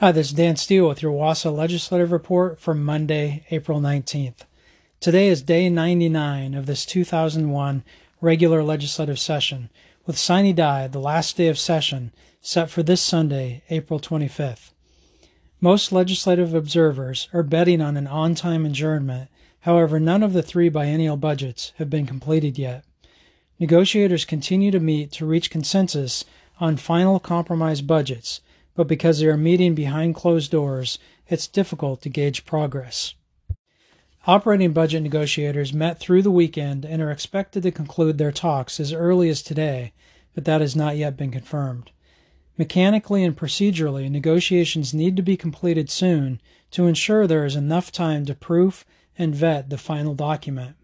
Hi, this is Dan Steele with your WASA Legislative Report for Monday, April 19th. Today is day 99 of this 2001 regular legislative session, with sine die, the last day of session, set for this Sunday, April 25th. Most legislative observers are betting on an on time adjournment, however, none of the three biennial budgets have been completed yet. Negotiators continue to meet to reach consensus on final compromise budgets but because they are meeting behind closed doors, it's difficult to gauge progress. Operating budget negotiators met through the weekend and are expected to conclude their talks as early as today, but that has not yet been confirmed. Mechanically and procedurally, negotiations need to be completed soon to ensure there is enough time to proof and vet the final document.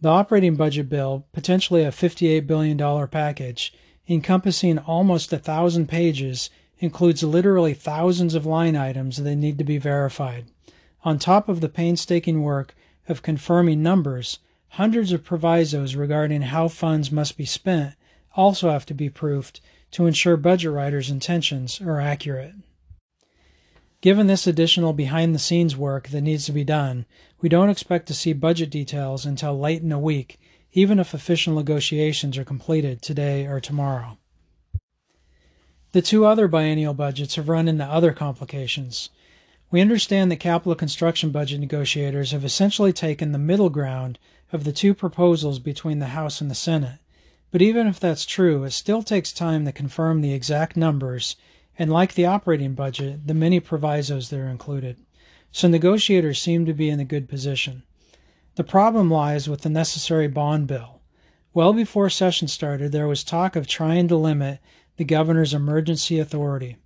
The operating budget bill, potentially a $58 billion package, encompassing almost a thousand pages, includes literally thousands of line items that need to be verified. On top of the painstaking work of confirming numbers, hundreds of provisos regarding how funds must be spent also have to be proofed to ensure budget writers' intentions are accurate. Given this additional behind the scenes work that needs to be done, we don't expect to see budget details until late in the week even if official negotiations are completed today or tomorrow. The two other biennial budgets have run into other complications. We understand that capital construction budget negotiators have essentially taken the middle ground of the two proposals between the House and the Senate. But even if that's true, it still takes time to confirm the exact numbers and, like the operating budget, the many provisos that are included. So negotiators seem to be in a good position. The problem lies with the necessary bond bill. Well before session started, there was talk of trying to limit the governor's emergency authority.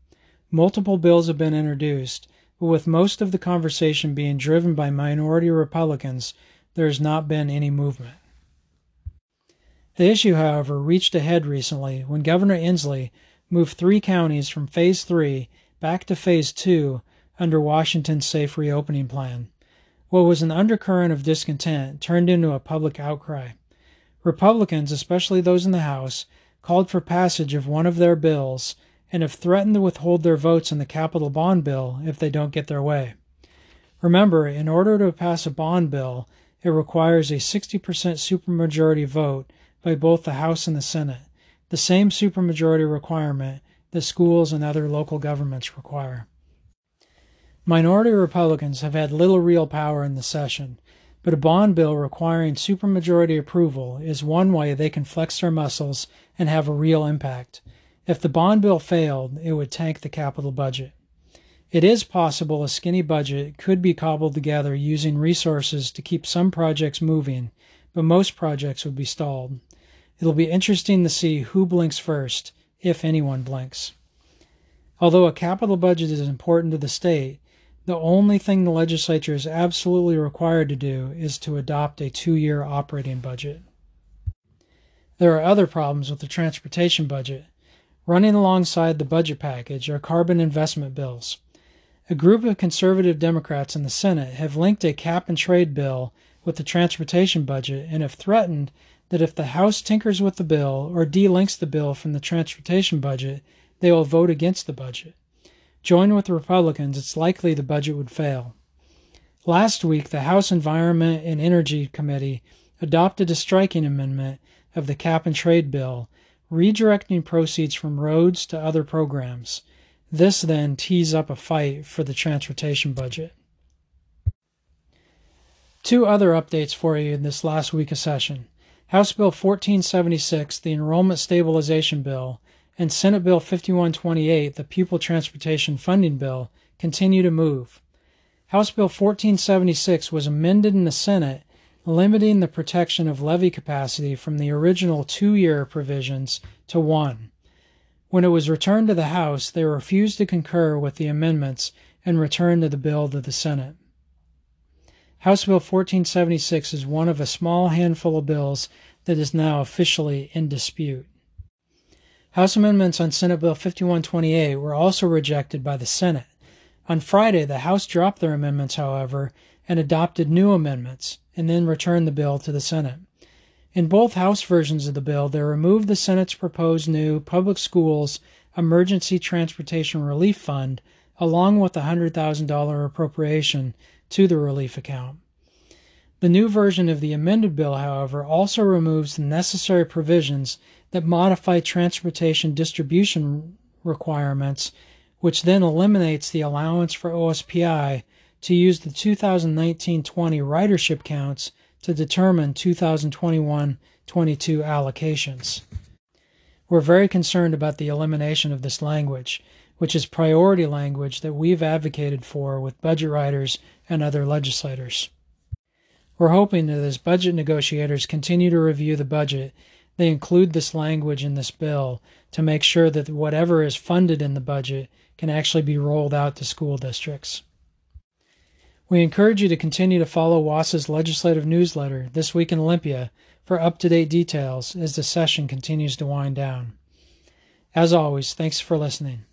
Multiple bills have been introduced, but with most of the conversation being driven by minority Republicans, there has not been any movement. The issue, however, reached a head recently when Governor Inslee moved three counties from Phase 3 back to Phase 2 under Washington's safe reopening plan. What was an undercurrent of discontent turned into a public outcry. Republicans, especially those in the House, called for passage of one of their bills and have threatened to withhold their votes on the capital bond bill if they don't get their way. Remember, in order to pass a bond bill, it requires a 60% supermajority vote by both the House and the Senate, the same supermajority requirement that schools and other local governments require. Minority Republicans have had little real power in the session, but a bond bill requiring supermajority approval is one way they can flex their muscles and have a real impact. If the bond bill failed, it would tank the capital budget. It is possible a skinny budget could be cobbled together using resources to keep some projects moving, but most projects would be stalled. It'll be interesting to see who blinks first, if anyone blinks. Although a capital budget is important to the state, the only thing the legislature is absolutely required to do is to adopt a two year operating budget. There are other problems with the transportation budget. Running alongside the budget package are carbon investment bills. A group of conservative Democrats in the Senate have linked a cap and trade bill with the transportation budget and have threatened that if the House tinkers with the bill or delinks the bill from the transportation budget, they will vote against the budget. Join with the Republicans, it's likely the budget would fail. Last week, the House Environment and Energy Committee adopted a striking amendment of the cap and trade bill, redirecting proceeds from roads to other programs. This then tees up a fight for the transportation budget. Two other updates for you in this last week of session. House Bill 1476, the Enrollment Stabilization Bill, and Senate Bill 5128, the Pupil Transportation Funding Bill, continue to move. House Bill 1476 was amended in the Senate, limiting the protection of levy capacity from the original two year provisions to one. When it was returned to the House, they refused to concur with the amendments and returned to the bill to the Senate. House Bill 1476 is one of a small handful of bills that is now officially in dispute. House amendments on Senate Bill 5128 were also rejected by the Senate. On Friday, the House dropped their amendments, however, and adopted new amendments, and then returned the bill to the Senate. In both House versions of the bill, they removed the Senate's proposed new Public Schools Emergency Transportation Relief Fund, along with a $100,000 appropriation to the relief account. The new version of the amended bill, however, also removes the necessary provisions that modify transportation distribution requirements, which then eliminates the allowance for OSPI to use the 2019 20 ridership counts to determine 2021 22 allocations. We're very concerned about the elimination of this language, which is priority language that we've advocated for with budget writers and other legislators. We're hoping that as budget negotiators continue to review the budget, they include this language in this bill to make sure that whatever is funded in the budget can actually be rolled out to school districts. We encourage you to continue to follow WASA's legislative newsletter, This Week in Olympia, for up to date details as the session continues to wind down. As always, thanks for listening.